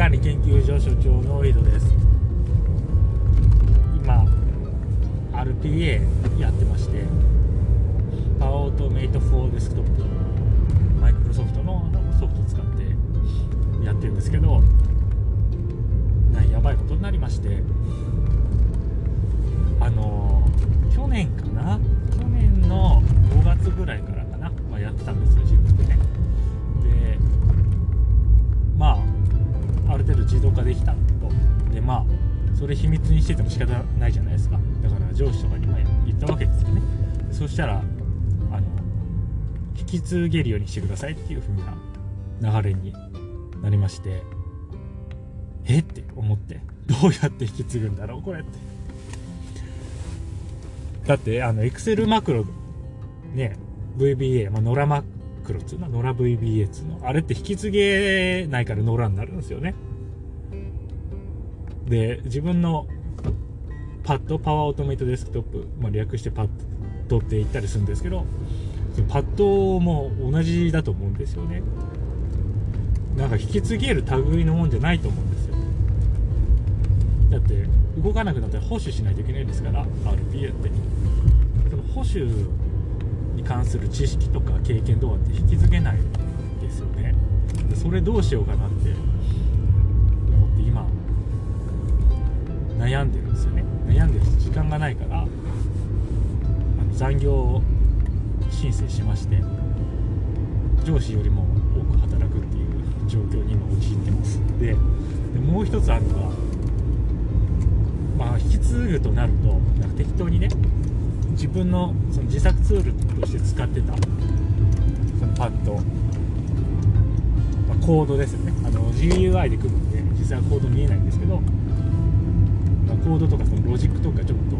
管理研究所所長の井戸です。今 RPA やってましてパワーオートメイト4デスクトップマイクロソフトのソフトを使ってやってるんですけどなやばいことになりましてあの去年かできたと。でまあそれ秘密にしてても仕方ないじゃないですか。だから上司とかに言ったわけですよね。そしたらあの引き継げるようにしてくださいっていう風な流れになりまして。えっ？て思って。どうやって引き継ぐんだろう？これって。だってあの Excel マクロね VBA、まあ、ノラマクロっつうの？ノラ VBA っつうの？あれって引き継げないからノラになるんですよね。で自分のパッドパワーオートメイトデスクトップ、まあ、略してパッドって言ったりするんですけどそのパッドも同じだと思うんですよね。なんか引き継げる類のもんじゃないと思うんですよ。だって動かなくなったら保守しないといけないですから RPA って。その保守に関する知識とか経験とかって引き継げないですよね。それどうしようかなって悩んでるんですよね。悩んでる時間がないから残業申請しまして上司よりも多く働くっていう状況に今陥ってます。ででもう一つあるのはまあ引き継ぐとなるとなんか適当にね自分のその自作ツールとして使ってたそのパッド、まあ、コードですよね。あの GUI で組むんで実際はコード見えないんですけど、まあ、コードとかそのロジックとかちょっと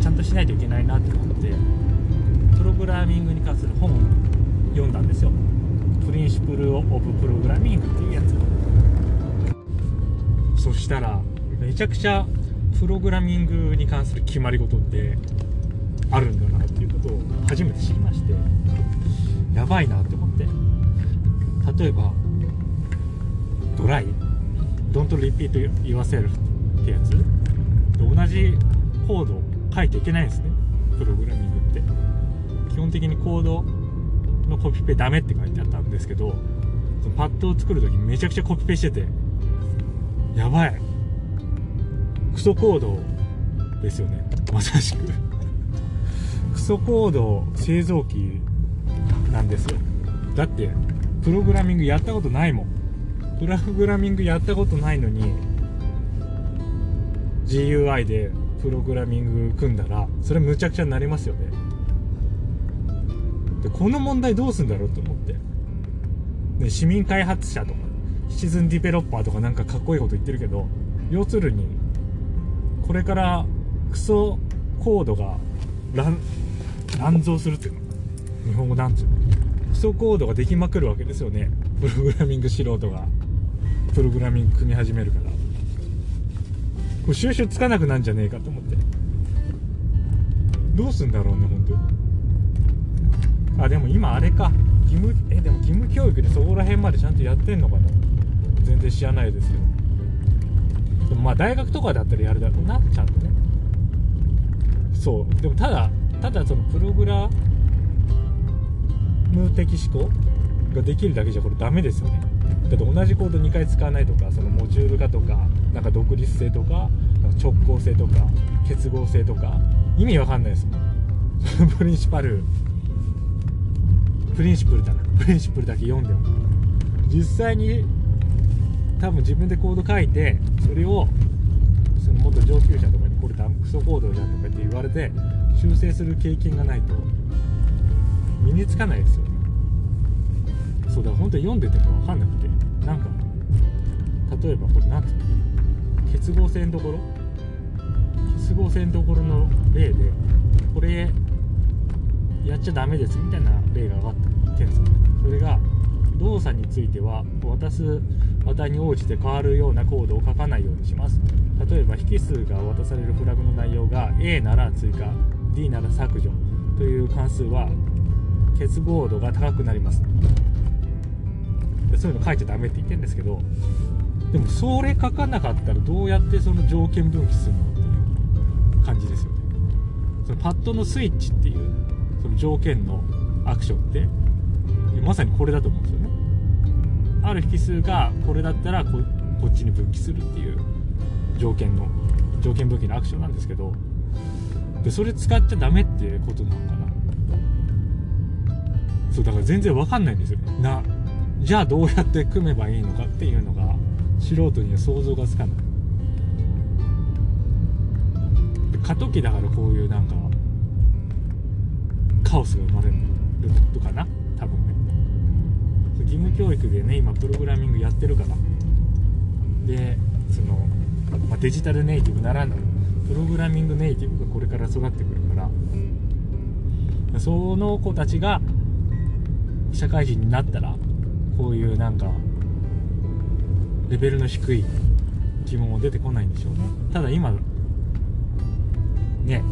ちゃんとしないといけないなって思ってプログラミングに関する本を読んだんですよ。プリンシプル・オブ・プログラミングっていうやつ。そしたらめちゃくちゃプログラミングに関する決まり事ってあるんだなっていうことを初めて知りましてやばいなって思って。例えばドライ？Don't repeat yourself ってやつ？同じコードを書いていけないんですね。プログラミングって。基本的にコードのコピペダメって書いてあったんですけどそのパッドを作る時めちゃくちゃコピペしててやばい。クソコードですよね。まさしく。クソコード製造機なんですよ。だってプログラミングやったことないもん。プログラミングやったことないのに GUI でプログラミング組んだらそれむちゃくちゃになりますよね。でこの問題どうすんだろうと思って。で市民開発者とかシチズンディベロッパーとかなんかかっこいいこと言ってるけど要するにこれからクソコードが乱乱造するっていうの。日本語なんていうの。クソコードができまくるわけですよね。プログラミング素人が。プログラミング組み始めるから。収集つかなくなんじゃねえかと思って。どうすんだろうね本当あでも今あれか。義務えでも義務教育でそこら辺までちゃんとやってんのかな。全然知らないですよでもまあ大学とかだったらやるだろうなちゃんとね。そう。でもただただそのプログラム的思考ができるだけじゃこれダメですよね。だって同じコード2回使わないとかそのモジュール化とかなんか独立性とかなんか直行性とか結合性とか。意味わかんないですもん。プリンシパル。プリンシプルだな。プリンシプルだけ読んでも。実際に多分自分でコード書いてそれをその元上級者とかにこれダンクソコードじゃんとかって言われて修正する経験がないと身につかないですよね。そうだから本当に読んでても分かんなくて。なんか例えばこれ何ていうの結合線のところ？結合線のところの例でこれやっちゃダメですみたいな例が上がってるんですよそれが動作については渡す値に応じて変わるようなコードを書かないようにします。例えば引数が渡されるフラグの内容が A なら追加 D なら削除という関数は結合度が高くなります。そういうの書いちゃダメって言ってるんですけどでもそれ書かなかったらどうやってその条件分岐するのっていう感じですよね。そのパッドのスイッチっていうその条件のアクションってまさにこれだと思うんですよね。ある引数がこれだったらこっちに分岐するっていう条件の条件分岐のアクションなんですけどでそれ使っちゃダメってことなのかな。そうだから全然わかんないんですよね。なじゃあどうやって組めばいいのかっていうのが。素人には想像がつかない。過渡期だからこういうなんかカオスが生まれるとかな？多分ね。義務教育でね今プログラミングやってるから。でその、まあ、デジタルネイティブならぬプログラミングネイティブがこれから育ってくるから。その子たちが社会人になったらこういうなんかレベルの低い疑問は出てこないんでしょうね。ただ今ね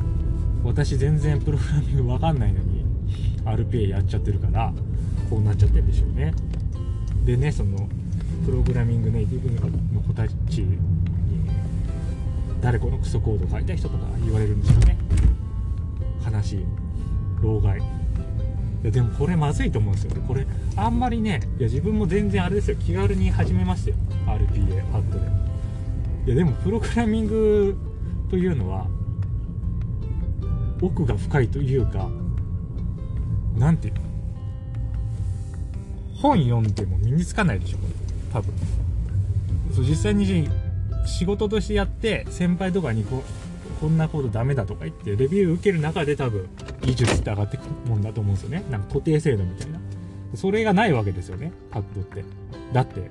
私全然プログラミングわかんないのに RPA やっちゃってるからこうなっちゃってるんでしょうね。でねそのプログラミングネイティブの子たちに誰このクソコード書いた人とか言われるんですよね。悲しい老害。いやでもこれまずいと思うんですよ。これあんまりねいや自分も全然あれですよ。気軽に始めましたよ。RPA パッドで。いやでもプログラミングというのは奥が深いというかなんていうの本読んでも身につかないでしょこれ。多分。そう実際に仕事としてやって先輩とかにここんなコードダメだとか言ってレビュー受ける中で多分技術って上がってくるもんだと思うんですよね。なんか固定精度みたいな。それがないわけですよね。パッドって。だって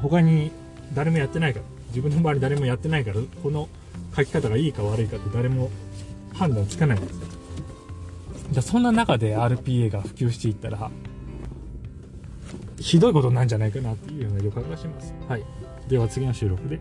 他に誰もやってないから自分の周り誰もやってないからこの書き方がいいか悪いかって誰も判断つかないんです。よじゃあそんな中で RPA が普及していったらひどいことなんじゃないかなっていうような予感がします。はい。では次の収録で